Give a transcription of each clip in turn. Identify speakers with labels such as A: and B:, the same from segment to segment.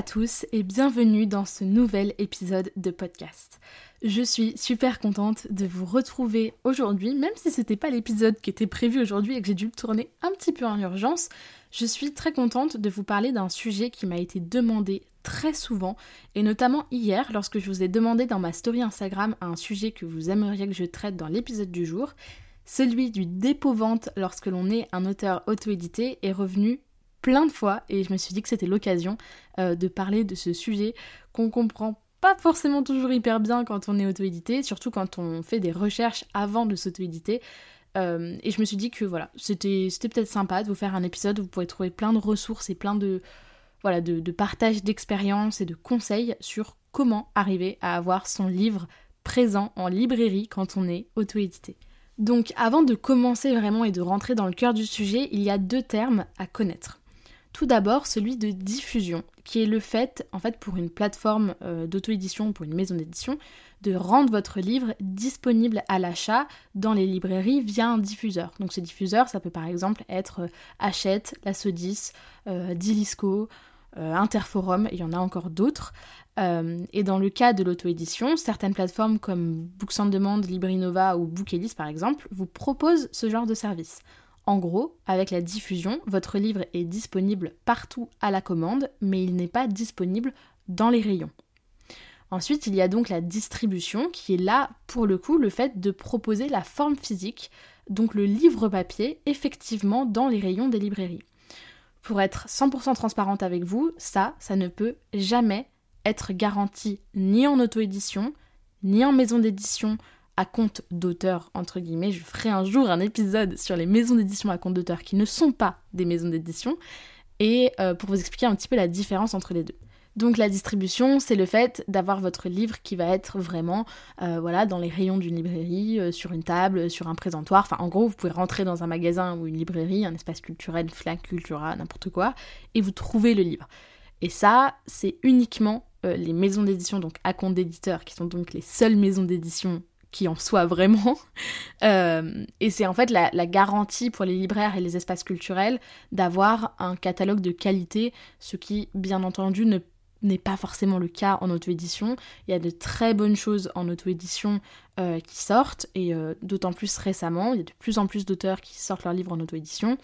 A: à tous et bienvenue dans ce nouvel épisode de podcast. Je suis super contente de vous retrouver aujourd'hui, même si c'était pas l'épisode qui était prévu aujourd'hui et que j'ai dû le tourner un petit peu en urgence. Je suis très contente de vous parler d'un sujet qui m'a été demandé très souvent et notamment hier lorsque je vous ai demandé dans ma story Instagram un sujet que vous aimeriez que je traite dans l'épisode du jour. Celui du dépôt-vente lorsque l'on est un auteur auto-édité est revenu plein de fois et je me suis dit que c'était l'occasion euh, de parler de ce sujet qu'on comprend pas forcément toujours hyper bien quand on est auto-édité, surtout quand on fait des recherches avant de s'auto-éditer. Euh, et je me suis dit que voilà, c'était peut-être sympa de vous faire un épisode où vous pourrez trouver plein de ressources et plein de, voilà, de, de partage d'expériences et de conseils sur comment arriver à avoir son livre présent en librairie quand on est auto-édité. Donc avant de commencer vraiment et de rentrer dans le cœur du sujet, il y a deux termes à connaître. Tout d'abord, celui de diffusion, qui est le fait, en fait, pour une plateforme euh, d'auto-édition, pour une maison d'édition, de rendre votre livre disponible à l'achat dans les librairies via un diffuseur. Donc ce diffuseur, ça peut par exemple être euh, Hachette, La Sodis, euh, Dilisco, Interforum, il y en a encore d'autres. et dans le cas de l'auto-édition, certaines plateformes comme Books on Demand, Librinova ou Bookelis par exemple vous proposent ce genre de service. En gros, avec la diffusion, votre livre est disponible partout à la commande, mais il n'est pas disponible dans les rayons. Ensuite, il y a donc la distribution qui est là pour le coup le fait de proposer la forme physique, donc le livre papier, effectivement dans les rayons des librairies. Pour être 100% transparente avec vous, ça, ça ne peut jamais être garanti ni en auto-édition, ni en maison d'édition, à compte d'auteur, entre guillemets. Je ferai un jour un épisode sur les maisons d'édition à compte d'auteur qui ne sont pas des maisons d'édition, et euh, pour vous expliquer un petit peu la différence entre les deux. Donc la distribution, c'est le fait d'avoir votre livre qui va être vraiment euh, voilà, dans les rayons d'une librairie, euh, sur une table, sur un présentoir. Enfin, en gros, vous pouvez rentrer dans un magasin ou une librairie, un espace culturel, flac, cultura, n'importe quoi, et vous trouvez le livre. Et ça, c'est uniquement les maisons d'édition, donc à compte d'éditeur, qui sont donc les seules maisons d'édition qui en soit vraiment. Euh, et c'est en fait la, garantie pour les libraires et les espaces culturels d'avoir un catalogue de qualité, ce qui, bien entendu, ne n'est pas forcément le cas en auto-édition. Il y a de très bonnes choses en auto-édition euh, qui sortent, et euh, d'autant plus récemment, il y a de plus en plus d'auteurs qui sortent leurs livres en auto-édition.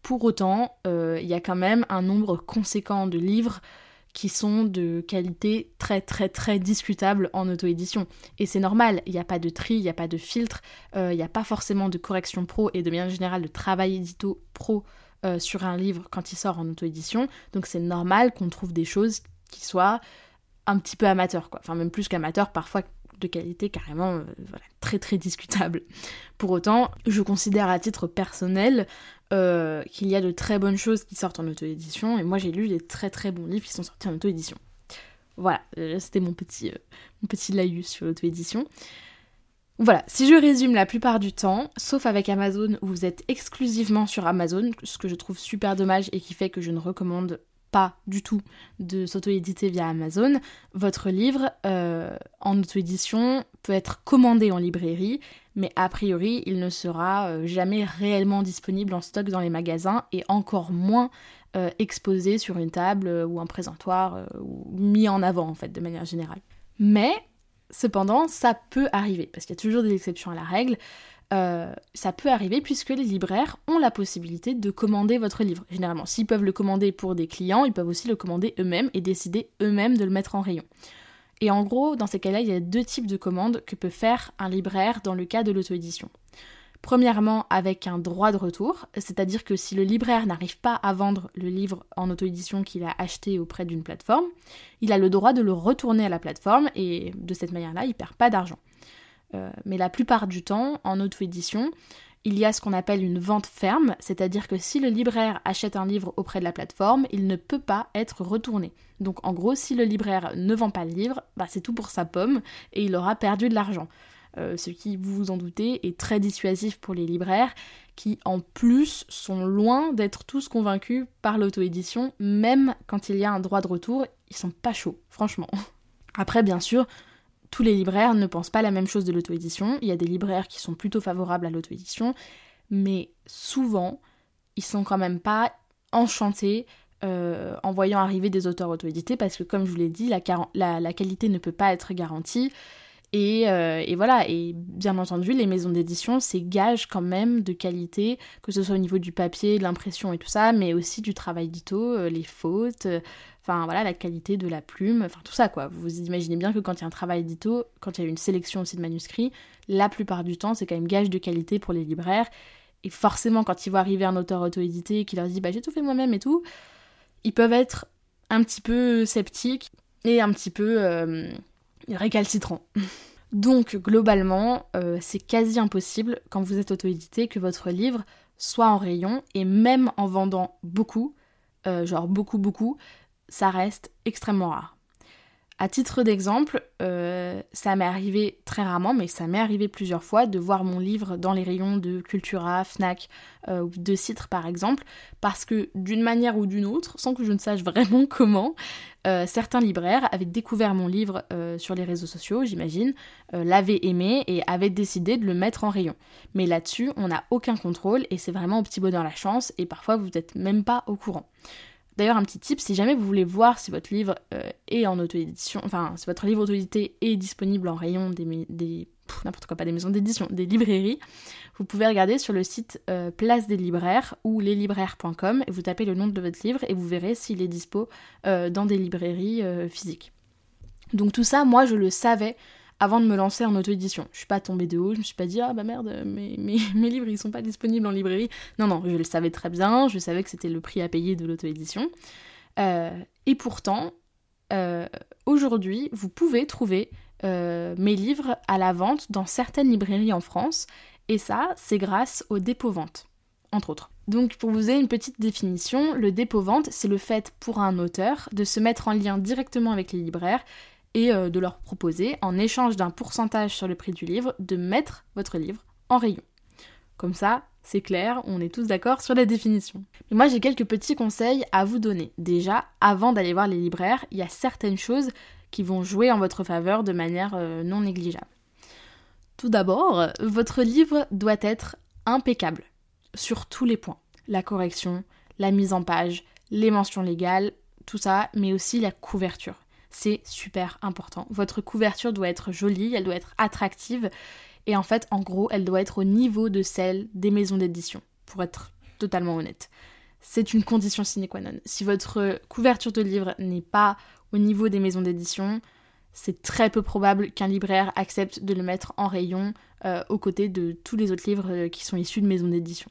A: Pour autant, il y a quand même un nombre conséquent de livres qui sont de qualité très très très discutable en auto-édition. Et c'est normal, il n'y a pas de tri, il n'y a pas de filtre, euh, il n'y a pas forcément de correction pro et de manière générale de travail édito pro euh, sur un livre quand il sort en auto-édition. Donc c'est normal qu'on trouve des choses qui soient un petit peu amateurs, quoi. Enfin même plus qu'amateurs, parfois qualité carrément euh, très très discutable. Pour autant, je considère à titre personnel euh, qu'il y a de très bonnes choses qui sortent en auto-édition, et moi j'ai lu des très très bons livres qui sont sortis en auto-édition. Voilà, euh, c'était mon petit, mon petit laïus sur l'auto-édition. Voilà, si je résume la plupart du temps, sauf avec Amazon où vous êtes exclusivement sur Amazon, ce que je trouve super dommage et qui fait que je ne recommande pas du tout de s'auto-éditer via Amazon, votre livre euh, en auto-édition peut être commandé en librairie, mais a priori il ne sera euh, jamais réellement disponible en stock dans les magasins et encore moins euh, exposé sur une table ou un présentoir ou mis en avant en fait de manière générale. Mais cependant ça peut arriver parce qu'il y a toujours des exceptions à la règle. Euh, ça peut arriver puisque les libraires ont la possibilité de commander votre livre. Généralement, s'ils peuvent le commander pour des clients, ils peuvent aussi le commander eux-mêmes et décider eux-mêmes de le mettre en rayon. Et en gros, dans ces cas-là, il y a deux types de commandes que peut faire un libraire dans le cas de l'auto-édition. Premièrement, avec un droit de retour, c'est-à-dire que si le libraire n'arrive pas à vendre le livre en auto-édition qu'il a acheté auprès d'une plateforme, il a le droit de le retourner à la plateforme et de cette manière-là, il perd pas d'argent. Euh, mais la plupart du temps, en auto-édition, il y a ce qu'on appelle une vente ferme, c'est-à-dire que si le libraire achète un livre auprès de la plateforme, il ne peut pas être retourné. Donc en gros, si le libraire ne vend pas le livre, bah, c'est tout pour sa pomme et il aura perdu de l'argent. Euh, ce qui, vous vous en doutez, est très dissuasif pour les libraires qui, en plus, sont loin d'être tous convaincus par l'auto-édition, même quand il y a un droit de retour, ils sont pas chauds, franchement. Après, bien sûr, tous les libraires ne pensent pas la même chose de l'auto-édition. Il y a des libraires qui sont plutôt favorables à l'auto-édition, mais souvent, ils sont quand même pas enchantés euh, en voyant arriver des auteurs auto-édités parce que, comme je vous l'ai dit, la, qualité ne peut pas être garantie. Euh, et, voilà, et bien entendu, les maisons d'édition, c'est gage quand même de qualité, que ce soit au niveau du papier, de l'impression et tout ça, mais aussi du travail d'ito, euh, les fautes, enfin voilà, la qualité de la plume, enfin tout ça quoi. Vous imaginez bien que quand il y a un travail d'édito, quand il y a une sélection aussi de manuscrits, la plupart du temps, c'est quand même gage de qualité pour les libraires. Et forcément, quand il voit arriver un auteur auto-édité qui leur dit bah j'ai tout fait moi-même et tout, ils peuvent être un petit peu sceptiques et un petit peu récalcitrants. Donc globalement, euh, c'est quasi impossible quand vous êtes auto-édité que votre livre soit en rayon et même en vendant beaucoup, euh, genre beaucoup beaucoup, ça reste extrêmement rare. À titre d'exemple, euh, ça m'est arrivé très rarement, mais ça m'est arrivé plusieurs fois de voir mon livre dans les rayons de Cultura, Fnac euh, ou de Citre par exemple, parce que d'une manière ou d'une autre, sans que je ne sache vraiment comment, euh, certains libraires avaient découvert mon livre sur les réseaux sociaux, j'imagine, l'avaient aimé et avaient décidé de le mettre en rayon. Mais là-dessus, on n'a aucun contrôle et c'est vraiment au petit bonheur la chance et parfois vous n'êtes même pas au courant. D'ailleurs, un petit tip, si jamais vous voulez voir si votre livre euh, est en auto-édition, enfin, si votre livre auto-édité est disponible en rayon des, n'importe quoi, pas des maisons d'édition, des librairies, vous pouvez regarder sur le site euh, Place des libraires ou leslibraires.com et vous tapez le nom de votre livre et vous verrez s'il est dispo euh, dans des librairies physiques. Donc tout ça, moi, je le savais avant de me lancer en auto-édition. Je suis pas tombée de haut, je me suis pas dit ah bah merde, mes, mes, livres ils sont pas disponibles en librairie. Non, non, je le savais très bien, je savais que c'était le prix à payer de l'auto-édition. Euh, et pourtant, euh, aujourd'hui, vous pouvez trouver euh, mes livres à la vente dans certaines librairies en France, et ça, c'est grâce au dépôt-vente, entre autres. Donc pour vous donner une petite définition, le dépôt-vente, c'est le fait pour un auteur de se mettre en lien directement avec les libraires et euh, de leur proposer, en échange d'un pourcentage sur le prix du livre, de mettre votre livre en rayon. Comme ça, c'est clair, on est tous d'accord sur la définition. Mais moi j'ai quelques petits conseils à vous donner. Déjà, avant d'aller voir les libraires, il y a certaines choses qui vont jouer en votre faveur de manière euh, non négligeable. Tout d'abord, votre livre doit être impeccable sur tous les points. La correction, la mise en page, les mentions légales, tout ça, mais aussi la couverture c'est super important. Votre couverture doit être jolie, elle doit être attractive, et en fait, en gros, elle doit être au niveau de celle des maisons d'édition, pour être totalement honnête. C'est une condition sine qua non. Si votre couverture de livre n'est pas au niveau des maisons d'édition, c'est très peu probable qu'un libraire accepte de le mettre en rayon euh, aux côtés de tous les autres livres euh, qui sont issus de maisons d'édition.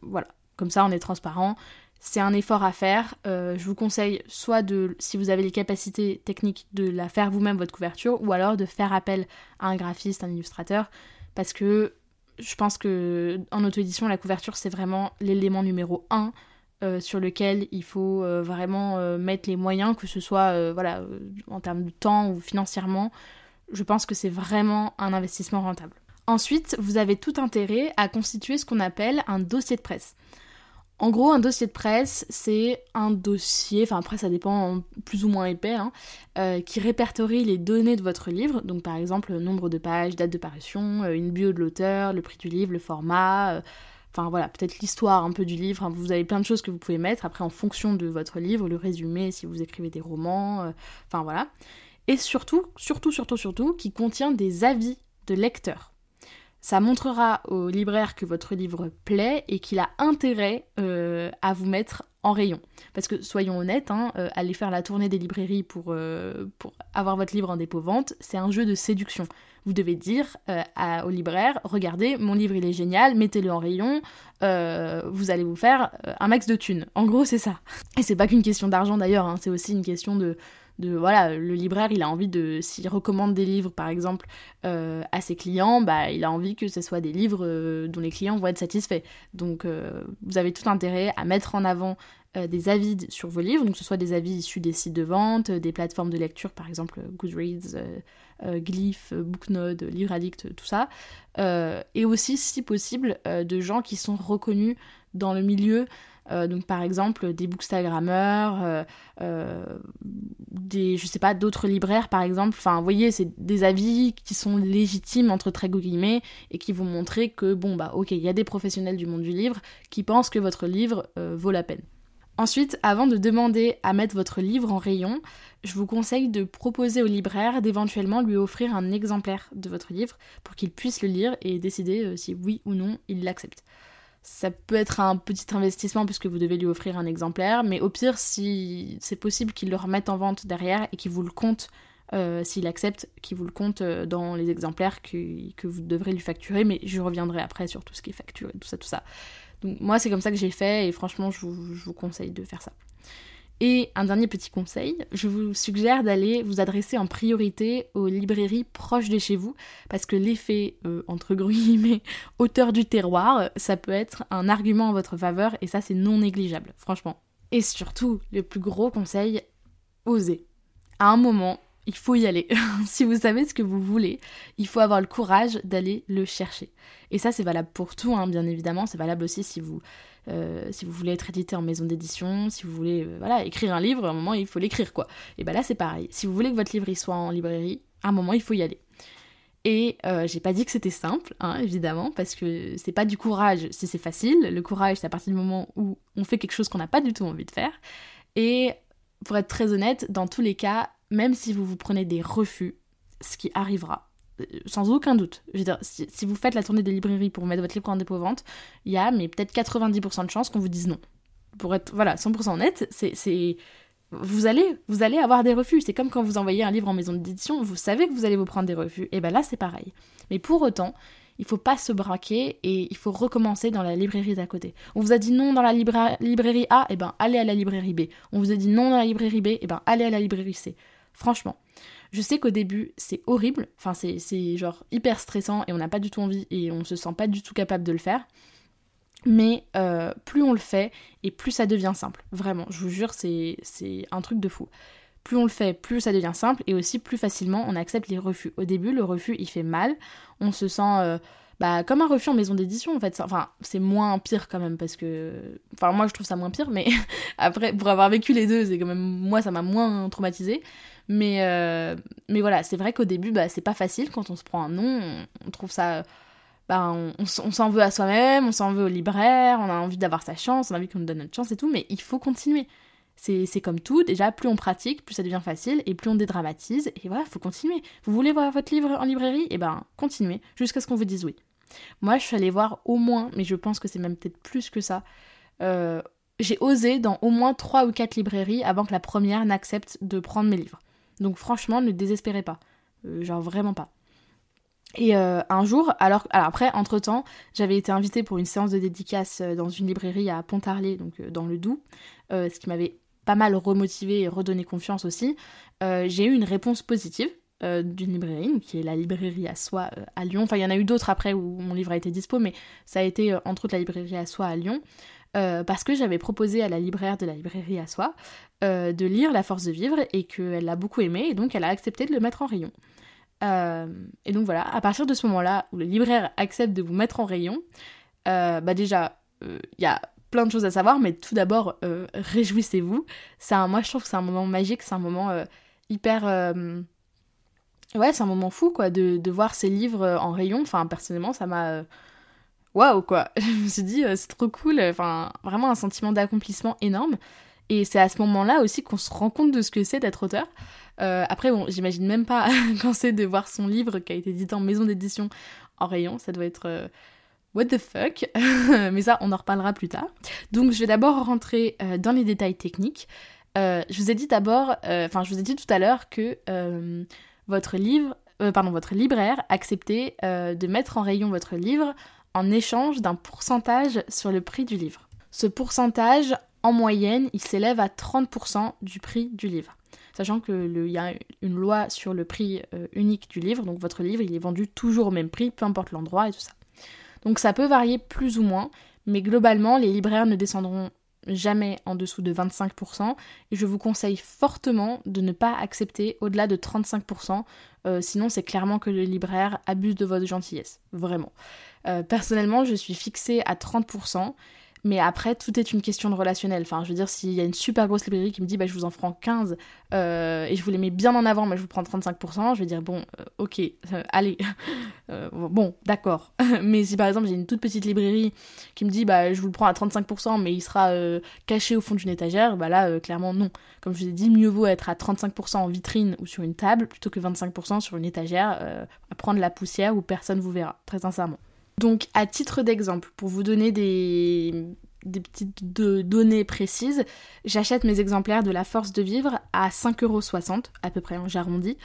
A: Voilà, comme ça on est transparent. C'est un effort à faire. Euh, je vous conseille soit de, si vous avez les capacités techniques, de la faire vous-même votre couverture, ou alors de faire appel à un graphiste, un illustrateur, parce que je pense que en auto-édition, la couverture c'est vraiment l'élément numéro un euh, sur lequel il faut euh, vraiment mettre les moyens, que ce soit en termes de temps ou financièrement. Je pense que c'est vraiment un investissement rentable. Ensuite, vous avez tout intérêt à constituer ce qu'on appelle un dossier de presse. En gros, un dossier de presse, c'est un dossier, enfin après ça dépend plus ou moins épais, hein, euh, qui répertorie les données de votre livre, donc par exemple le nombre de pages, date de parution, euh, une bio de l'auteur, le prix du livre, le format, euh, enfin voilà, peut-être l'histoire un peu du livre, vous avez plein de choses que vous pouvez mettre. Après en fonction de votre livre, le résumé si vous écrivez des romans, enfin voilà. Et surtout, surtout, surtout, surtout, qui contient des avis de lecteurs ça montrera au libraire que votre livre plaît et qu'il a intérêt euh, à vous mettre en rayon. Parce que soyons honnêtes, hein, euh, aller faire la tournée des librairies pour, euh, avoir votre livre en dépôt-vente, c'est un jeu de séduction. Vous devez dire au libraire, regardez, mon livre il est génial, mettez-le en rayon, vous allez vous faire un max de thunes. En gros, c'est ça. Et c'est pas qu'une question d'argent d'ailleurs, hein, c'est aussi une question de, voilà, le libraire, il a envie de, s'il recommande des livres par exemple euh, à ses clients, bah, il a envie que ce soit des livres euh, dont les clients vont être satisfaits. Donc euh, vous avez tout intérêt à mettre en avant des avis sur vos livres, donc que ce soit des avis issus des sites de vente, des plateformes de lecture par exemple Goodreads, Glyph, Booknode, Livre Addict, tout ça, et aussi si possible de gens qui sont reconnus dans le milieu. Euh, donc par exemple des bookstagrammeurs, euh, euh, des je sais pas d'autres libraires par exemple. Enfin vous voyez c'est des avis qui sont légitimes entre très guillemets et qui vont montrer que bon bah ok il y a des professionnels du monde du livre qui pensent que votre livre vaut la peine. Ensuite, avant de demander à mettre votre livre en rayon, je vous conseille de proposer au libraire d'éventuellement lui offrir un exemplaire de votre livre pour qu'il puisse le lire et décider si oui ou non il l'accepte. Ça peut être un petit investissement puisque vous devez lui offrir un exemplaire, mais au pire, si c'est possible qu'il le remette en vente derrière et qu'il vous le compte, euh, s'il accepte, qu'il vous le compte euh, dans les exemplaires que, vous devrez lui facturer, mais je reviendrai après sur tout ce qui est facturé, tout ça, tout ça. Donc moi, c'est comme ça que j'ai fait et franchement, je vous conseille de faire ça. Et un dernier petit conseil, je vous suggère d'aller vous adresser en priorité aux librairies proches de chez vous, parce que l'effet, euh, entre guillemets, auteur du terroir, ça peut être un argument en votre faveur, et ça c'est non négligeable, franchement. Et surtout, le plus gros conseil, osez. À un moment, il faut y aller. si vous savez ce que vous voulez, il faut avoir le courage d'aller le chercher. Et ça, c'est valable pour tout, hein, bien évidemment. C'est valable aussi si vous, euh, si vous voulez être édité en maison d'édition, si vous voulez euh, voilà, écrire un livre, à un moment, il faut l'écrire, quoi. Et ben là, c'est pareil. Si vous voulez que votre livre soit en librairie, à un moment, il faut y aller. Et euh, j'ai pas dit que c'était simple, hein, évidemment, parce que c'est pas du courage si c'est facile. Le courage, c'est à partir du moment où on fait quelque chose qu'on n'a pas du tout envie de faire. Et pour être très honnête, dans tous les cas, même si vous vous prenez des refus, ce qui arrivera, euh, sans aucun doute. Je veux si, vous faites la tournée des librairies pour mettre votre livre en dépôt-vente, il y a mais peut-être 90% de chances qu'on vous dise non. Pour être voilà, 100% honnête, c'est vous allez vous allez avoir des refus, c'est comme quand vous envoyez un livre en maison d'édition, vous savez que vous allez vous prendre des refus. Et ben là, c'est pareil. Mais pour autant, il faut pas se braquer et il faut recommencer dans la librairie d'à côté. On vous a dit non dans la librairie A, et ben allez à la librairie B. On vous a dit non dans la librairie B, et ben allez à la librairie C. Franchement, je sais qu'au début, c'est horrible, enfin c'est genre hyper stressant et on n'a pas du tout envie et on se sent pas du tout capable de le faire. Mais euh, plus on le fait et plus ça devient simple. Vraiment, je vous jure, c'est un truc de fou. Plus on le fait, plus ça devient simple et aussi plus facilement on accepte les refus. Au début, le refus il fait mal, on se sent euh, bah, comme un refus en maison d'édition en fait. Enfin, c'est moins pire quand même parce que. Enfin, moi je trouve ça moins pire, mais après, pour avoir vécu les deux, c'est quand même. Moi ça m'a moins traumatisé. Mais, euh, mais voilà, c'est vrai qu'au début, bah, c'est pas facile quand on se prend un nom. On, trouve ça. Bah, on, s'en veut à soi-même, on s'en veut au libraire, on a envie d'avoir sa chance, on a envie qu'on nous donne notre chance et tout, mais il faut continuer. C'est comme tout, déjà, plus on pratique, plus ça devient facile, et plus on dédramatise, et voilà, faut continuer. Vous voulez voir votre livre en librairie? Eh ben, continuez, jusqu'à ce qu'on vous dise oui. Moi, je suis allée voir au moins, mais je pense que c'est même peut-être plus que ça, euh, j'ai osé dans au moins 3 ou 4 librairies avant que la première n'accepte de prendre mes livres. Donc franchement, ne désespérez pas. Euh, genre vraiment pas. Et euh, un jour, alors, après, entre-temps, j'avais été invitée pour une séance de dédicace euh, dans une librairie à Pontarlier, donc dans le Doubs, ce qui m'avait pas mal remotivé et redonné confiance aussi. j'ai eu une réponse positive d'une librairie, qui est la librairie à soi à Lyon. Enfin, il y en a eu d'autres après où mon livre a été dispo, mais ça a été entre autres la librairie à soi à Lyon. Euh, parce que j'avais proposé à la libraire de la librairie à soi euh, de lire La Force de Vivre et qu'elle l'a beaucoup aimé et donc elle a accepté de le mettre en rayon. Euh, et donc voilà, à partir de ce moment-là où le libraire accepte de vous mettre en rayon, bah déjà, il y a plein de choses à savoir, mais tout d'abord, réjouissez-vous. Moi, je trouve que c'est un moment magique, c'est un moment hyper... Ouais, c'est un moment fou, quoi, de, de, voir ces livres en rayon. Enfin, personnellement, ça m'a waouh quoi Je me suis dit, euh, c'est trop cool, enfin vraiment un sentiment d'accomplissement énorme. Et c'est à ce moment-là aussi qu'on se rend compte de ce que c'est d'être auteur. Euh, après, bon, j'imagine même pas quand c'est de voir son livre qui a été édité en maison d'édition en rayon, ça doit être euh, what the fuck? Mais ça, on en reparlera plus tard. Donc, je vais d'abord rentrer dans les détails techniques. je vous ai dit d'abord, enfin, je vous ai dit tout à l'heure que votre livre, pardon, votre libraire acceptait de mettre en rayon votre livre en échange d'un pourcentage sur le prix du livre. Ce pourcentage, en moyenne, il s'élève à 30% du prix du livre. Sachant qu'il y a une loi sur le prix euh, unique du livre, donc votre livre il est vendu toujours au même prix, peu importe l'endroit et tout ça. Donc ça peut varier plus ou moins, mais globalement les libraires ne descendront jamais en dessous de 25% et je vous conseille fortement de ne pas accepter au-delà de 35%, euh, sinon c'est clairement que le libraire abuse de votre gentillesse, vraiment. Euh, personnellement je suis fixée à 30% mais après, tout est une question de relationnel. Enfin, je veux dire, s'il y a une super grosse librairie qui me dit, bah, je vous en prends 15 euh, et je vous les mets bien en avant, mais je vous prends 35%, je vais dire, bon, euh, ok, euh, allez, bon, d'accord. mais si par exemple, j'ai une toute petite librairie qui me dit, bah, je vous le prends à 35%, mais il sera caché au fond d'une étagère, bah là, clairement, non. Comme je vous ai dit, mieux vaut être à 35% en vitrine ou sur une table plutôt que 25% sur une étagère prendre la poussière où personne vous verra, très sincèrement. Donc, à titre d'exemple, pour vous donner des, petites données précises, j'achète mes exemplaires de La Force de Vivre à 5,60€ à peu près, hein, j'arrondis.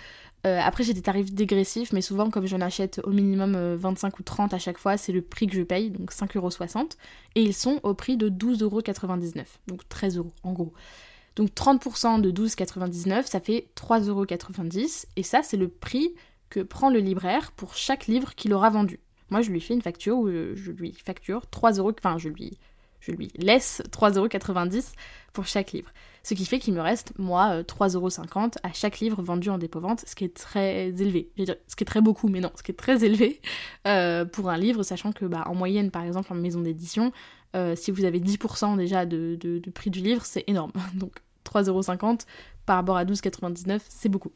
A: Euh, après, j'ai des tarifs dégressifs, mais souvent, comme j'en achète au minimum 25 euh, ou 30 à chaque fois, c'est le prix que je paye, donc 5,60€. Et ils sont au prix de 12,99€, donc 13€ en gros. Donc 30% de 12,99, ça fait 3,90€. Et ça, c'est le prix que prend le libraire pour chaque livre qu'il aura vendu. Moi, je lui fais une facture où je lui facture 3 euros, enfin, je lui, je lui laisse 3,90€ pour chaque livre. Ce qui fait qu'il me reste, moi, 3,50€ euh, à chaque livre vendu en dépôt-vente, ce qui est très élevé. Je veux dire, ce qui est très beaucoup, mais non, ce qui est très élevé euh, pour un livre, sachant que, bah, en moyenne, par exemple, en maison d'édition, euh, si vous avez 10% déjà de, de, prix du livre, c'est énorme. Donc, 3,50€ par rapport à 12,99€, c'est beaucoup.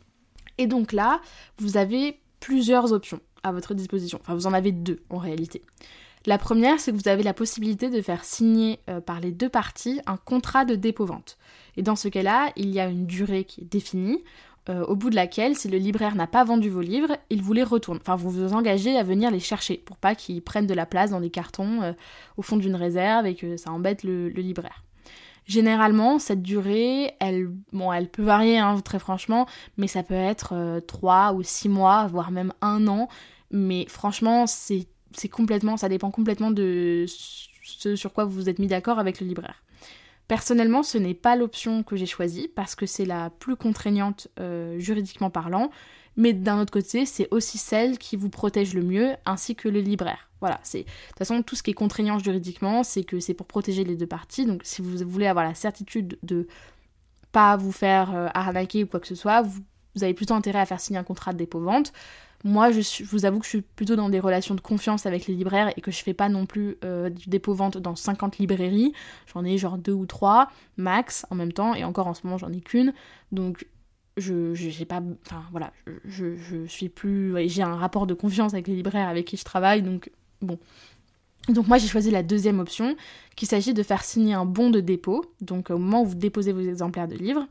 A: Et donc là, vous avez plusieurs options à votre disposition. Enfin, vous en avez deux en réalité. La première, c'est que vous avez la possibilité de faire signer euh, par les deux parties un contrat de dépôt-vente. Et dans ce cas-là, il y a une durée qui est définie, euh, au bout de laquelle, si le libraire n'a pas vendu vos livres, il vous les retourne. Enfin, vous vous engagez à venir les chercher pour pas qu'ils prennent de la place dans des cartons euh, au fond d'une réserve et que ça embête le, le libraire. Généralement, cette durée, elle, bon, elle peut varier, hein, très franchement, mais ça peut être 3 ou 6 mois, voire même un an. Mais franchement, c'est complètement, ça dépend complètement de ce sur quoi vous vous êtes mis d'accord avec le libraire. Personnellement, ce n'est pas l'option que j'ai choisie parce que c'est la plus contraignante euh, juridiquement parlant, mais d'un autre côté, c'est aussi celle qui vous protège le mieux, ainsi que le libraire. Voilà, c'est de toute façon tout ce qui est contraignant juridiquement, c'est que c'est pour protéger les deux parties. Donc si vous voulez avoir la certitude de pas vous faire euh, arnaquer ou quoi que ce soit, vous, avez plutôt intérêt à faire signer un contrat de dépôt-vente. Moi, je, vous avoue que je suis plutôt dans des relations de confiance avec les libraires et que je fais pas non plus euh, dépôt-vente dans 50 librairies. J'en ai genre deux ou trois, max, en même temps, et encore en ce moment, j'en ai qu'une. Donc, je j'ai pas enfin voilà je, je, suis plus j'ai un rapport de confiance avec les libraires avec qui je travaille donc bon donc moi j'ai choisi la deuxième option qu'il s'agit de faire signer un bon de dépôt donc au moment où vous déposez vos exemplaires de livres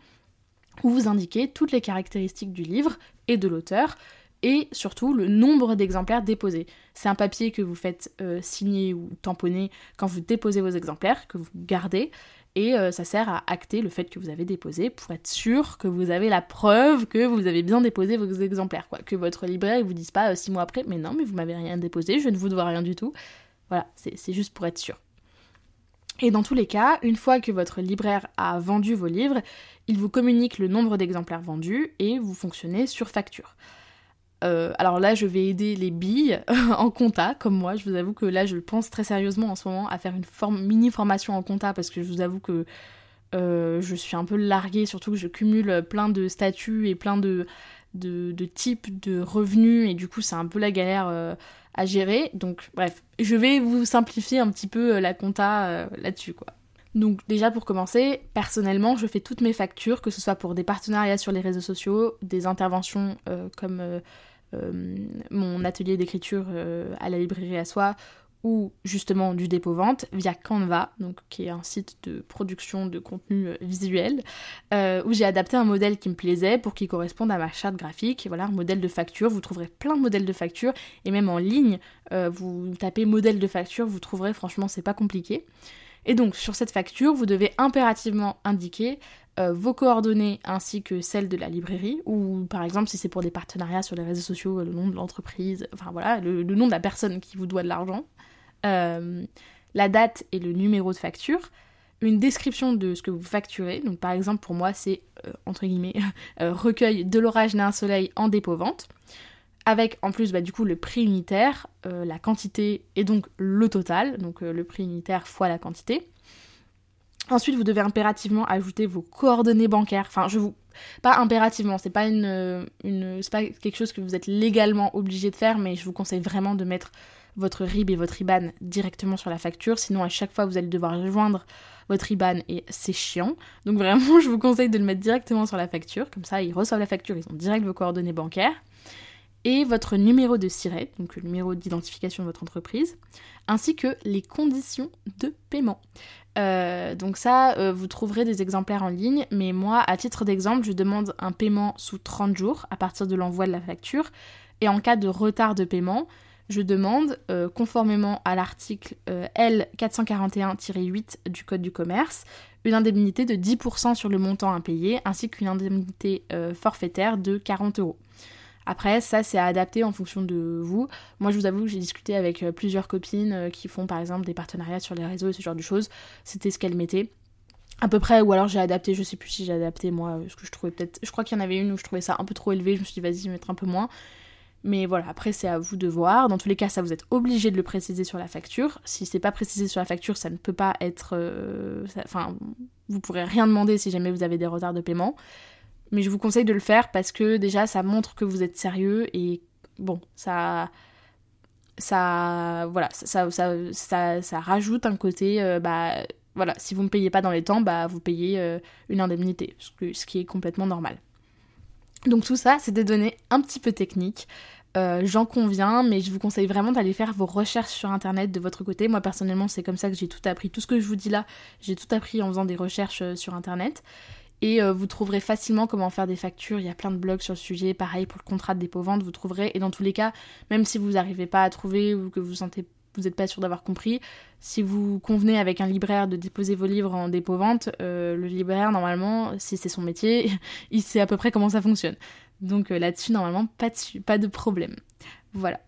A: où vous indiquez toutes les caractéristiques du livre et de l'auteur et surtout le nombre d'exemplaires déposés. C'est un papier que vous faites euh, signer ou tamponner quand vous déposez vos exemplaires, que vous gardez, et euh, ça sert à acter le fait que vous avez déposé pour être sûr que vous avez la preuve que vous avez bien déposé vos exemplaires, quoi. Que votre libraire ne vous dise pas euh, six mois après, mais non, mais vous m'avez rien déposé, je ne vous dois rien du tout. Voilà, c'est juste pour être sûr. Et dans tous les cas, une fois que votre libraire a vendu vos livres, il vous communique le nombre d'exemplaires vendus et vous fonctionnez sur facture. Euh, alors là, je vais aider les billes en compta, comme moi. Je vous avoue que là, je pense très sérieusement en ce moment à faire une mini formation en compta parce que je vous avoue que euh, je suis un peu larguée, surtout que je cumule plein de statuts et plein de, types de revenus et du coup, c'est un peu la galère euh, à gérer. Donc, bref, je vais vous simplifier un petit peu la compta là-dessus, quoi. Donc déjà pour commencer, personnellement, je fais toutes mes factures, que ce soit pour des partenariats sur les réseaux sociaux, des interventions comme mon atelier d'écriture euh, à la librairie à soi ou justement du dépôt-vente via Canva, donc qui est un site de production de contenu euh, visuel, où j'ai adapté un modèle qui me plaisait pour qu'il corresponde à ma charte graphique. Voilà, un modèle de facture. Vous trouverez plein de modèles de facture et même en ligne, vous tapez modèle de facture, vous trouverez. Franchement, c'est pas compliqué. Et donc sur cette facture, vous devez impérativement indiquer euh, vos coordonnées ainsi que celles de la librairie, ou par exemple si c'est pour des partenariats sur les réseaux sociaux, le nom de l'entreprise, enfin voilà, le, nom de la personne qui vous doit de l'argent, euh, la date et le numéro de facture, une description de ce que vous facturez. Donc par exemple pour moi c'est euh, entre guillemets recueil de l'orage d'un soleil en dépôt-vente. Avec en plus bah, du coup le prix unitaire, la quantité et donc le total, donc le prix unitaire fois la quantité. Ensuite, vous devez impérativement ajouter vos coordonnées bancaires. Enfin, je vous. Pas impérativement, c'est pas une, une c'est pas quelque chose que vous êtes légalement obligé de faire, mais je vous conseille vraiment de mettre votre RIB et votre IBAN directement sur la facture. Sinon, à chaque fois, vous allez devoir rejoindre votre IBAN et c'est chiant. Donc vraiment, je vous conseille de le mettre directement sur la facture. Comme ça, ils reçoivent la facture, ils ont direct vos coordonnées bancaires. Et votre numéro de SIRET, donc le numéro d'identification de votre entreprise, ainsi que les conditions de paiement. Euh, donc ça, euh, vous trouverez des exemplaires en ligne, mais moi, à titre d'exemple, je demande un paiement sous 30 jours à partir de l'envoi de la facture, et en cas de retard de paiement, je demande, euh, conformément à l'article L441-8 du Code du commerce, une indemnité de 10% sur le montant impayé, ainsi qu'une indemnité forfaitaire de 40 euros. Après, ça, c'est à adapter en fonction de vous. Moi, je vous avoue que j'ai discuté avec euh, plusieurs copines euh, qui font par exemple des partenariats sur les réseaux et ce genre de choses. C'était ce qu'elles mettaient. À peu près, ou alors j'ai adapté, je sais plus si j'ai adapté moi, euh, ce que je trouvais peut-être. Je crois qu'il y en avait une où je trouvais ça un peu trop élevé, je me suis dit vas-y, mettre un peu moins. Mais voilà, après c'est à vous de voir. Dans tous les cas, ça vous êtes obligé de le préciser sur la facture. Si c'est pas précisé sur la facture, ça ne peut pas être. Enfin, vous pourrez rien demander si jamais vous avez des retards de paiement. Mais je vous conseille de le faire parce que déjà ça montre que vous êtes sérieux et bon, ça ça voilà, ça ça, ça, rajoute un côté euh, bah voilà, si vous ne payez pas dans les temps, bah vous payez euh, une indemnité, ce, qui est complètement normal. Donc tout ça, c'est des données un petit peu techniques. Euh, j'en conviens, mais je vous conseille vraiment d'aller faire vos recherches sur internet de votre côté. Moi personnellement, c'est comme ça que j'ai tout appris. Tout ce que je vous dis là, j'ai tout appris en faisant des recherches sur internet. Et euh, vous trouverez facilement comment faire des factures. Il y a plein de blogs sur le sujet. Pareil pour le contrat de dépôt-vente, vous trouverez. Et dans tous les cas, même si vous n'arrivez pas à trouver ou que vous sentez vous n'êtes pas sûr d'avoir compris, si vous convenez avec un libraire de déposer vos livres en dépôt-vente, euh, le libraire, normalement, si c'est son métier, il sait à peu près comment ça fonctionne. Donc euh, là-dessus, normalement, pas de, pas de problème. Voilà.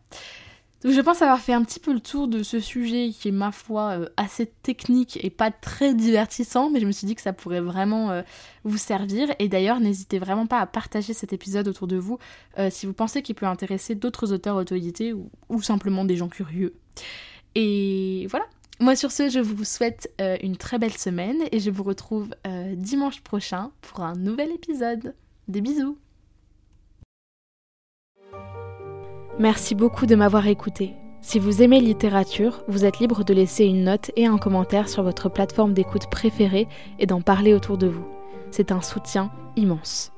A: Donc je pense avoir fait un petit peu le tour de ce sujet qui est ma foi euh, assez technique et pas très divertissant, mais je me suis dit que ça pourrait vraiment euh, vous servir. Et d'ailleurs, n'hésitez vraiment pas à partager cet épisode autour de vous euh, si vous pensez qu'il peut intéresser d'autres auteurs auto-édités ou, ou, simplement des gens curieux. Et voilà. Moi sur ce, je vous souhaite une très belle semaine et je vous retrouve dimanche prochain pour un nouvel épisode. Des bisous Merci beaucoup de m'avoir écouté. Si vous aimez littérature, vous êtes libre de laisser une note et un commentaire sur votre plateforme d'écoute préférée et d'en parler autour de vous. C'est un soutien immense.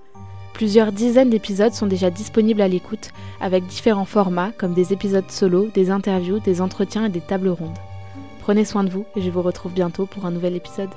A: Plusieurs dizaines d'épisodes sont déjà disponibles à l'écoute, avec différents formats comme des épisodes solo, des interviews, des entretiens et des tables rondes. Prenez soin de vous et je vous retrouve bientôt pour un nouvel épisode.